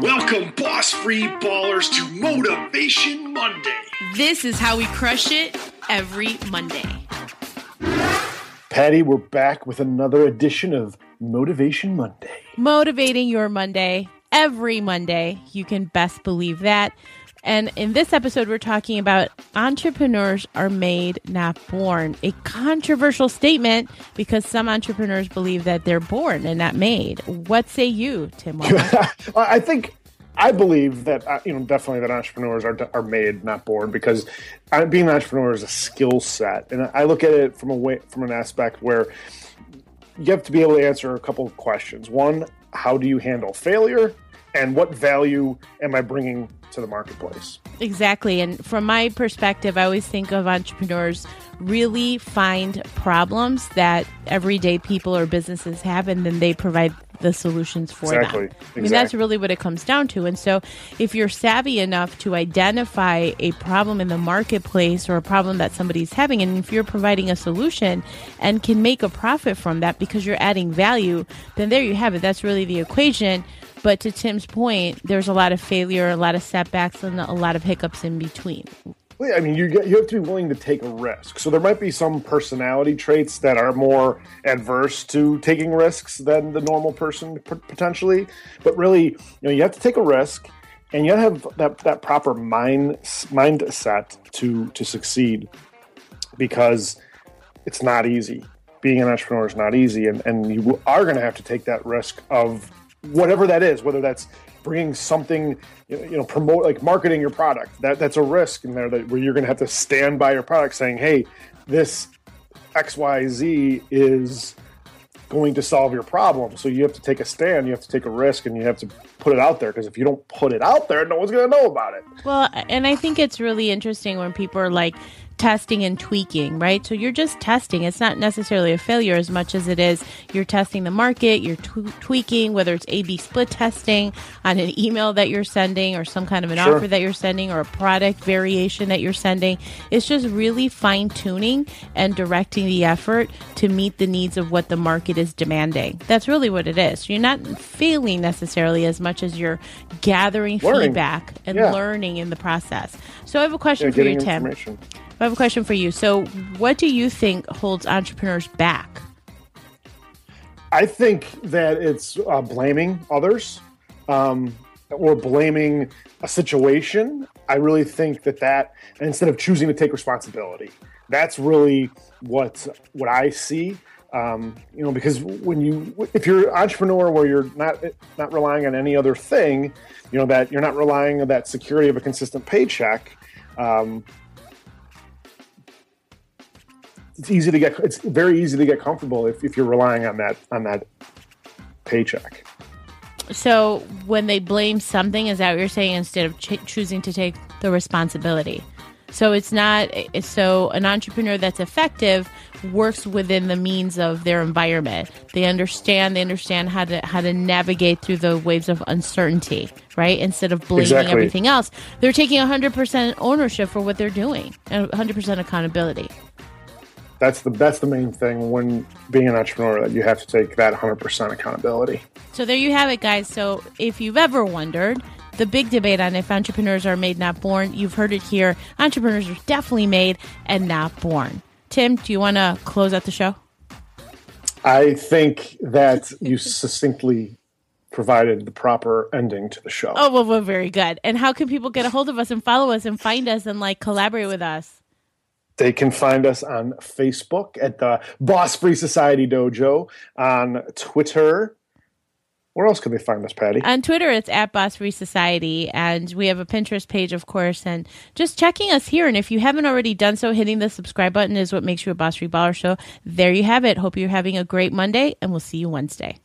Welcome, boss free ballers, to Motivation Monday. This is how we crush it every Monday. Patty, we're back with another edition of Motivation Monday. Motivating your Monday every Monday. You can best believe that. And in this episode, we're talking about entrepreneurs are made, not born. A controversial statement because some entrepreneurs believe that they're born and not made. What say you, Tim? I think I believe that uh, you know definitely that entrepreneurs are are made, not born, because uh, being an entrepreneur is a skill set, and I look at it from a way from an aspect where you have to be able to answer a couple of questions. One, how do you handle failure? and what value am I bringing to the marketplace? Exactly. And from my perspective, I always think of entrepreneurs really find problems that everyday people or businesses have, and then they provide the solutions for exactly. them. I mean, that's really what it comes down to. And so, if you're savvy enough to identify a problem in the marketplace or a problem that somebody's having, and if you're providing a solution and can make a profit from that because you're adding value, then there you have it. That's really the equation. But to Tim's point, there's a lot of failure, a lot of setbacks, and a lot of hiccups in between. I mean, you get, you have to be willing to take a risk. So there might be some personality traits that are more adverse to taking risks than the normal person potentially. But really, you know, you have to take a risk, and you have that that proper mind mindset to to succeed, because it's not easy. Being an entrepreneur is not easy, and and you are going to have to take that risk of whatever that is, whether that's bringing something, you know, promote like marketing your product. That that's a risk in there that where you're going to have to stand by your product, saying, "Hey, this X Y Z is going to solve your problem." So you have to take a stand, you have to take a risk, and you have to put it out there because if you don't put it out there, no one's going to know about it. Well, and I think it's really interesting when people are like testing and tweaking, right? So you're just testing. It's not necessarily a failure as much as it is you're testing the market, you're t- tweaking, whether it's A B split testing on an email that you're sending or some kind of an sure. offer that you're sending or a product variation that you're sending. It's just really fine tuning and directing the effort to meet the needs of what the market is demanding. That's really what it is. You're not failing necessarily as much as you're gathering learning. feedback and yeah. learning in the process. So I have a question yeah, for you, Tim. I have a question for you. So, what do you think holds entrepreneurs back? I think that it's uh, blaming others um, or blaming a situation. I really think that that instead of choosing to take responsibility, that's really what what I see. Um, you know, because when you if you're an entrepreneur where you're not not relying on any other thing, you know that you're not relying on that security of a consistent paycheck. Um, it's easy to get it's very easy to get comfortable if, if you're relying on that on that paycheck so when they blame something is that what you're saying instead of ch- choosing to take the responsibility so it's not so an entrepreneur that's effective works within the means of their environment. They understand they understand how to how to navigate through the waves of uncertainty, right? Instead of blaming exactly. everything else. They're taking 100% ownership for what they're doing and 100% accountability that's the that's the main thing when being an entrepreneur that you have to take that 100% accountability. So there you have it guys. So if you've ever wondered the big debate on if entrepreneurs are made not born you've heard it here. Entrepreneurs are definitely made and not born. Tim do you want to close out the show? I think that you succinctly provided the proper ending to the show. Oh well, well very good. And how can people get a hold of us and follow us and find us and like collaborate with us they can find us on Facebook at the Boss Free Society Dojo, on Twitter. Where else can they find us, Patty? On Twitter, it's at Boss Free Society, and we have a Pinterest page, of course. And just checking us here, and if you haven't already done so, hitting the subscribe button is what makes you a Boss Free Baller Show. There you have it. Hope you're having a great Monday, and we'll see you Wednesday.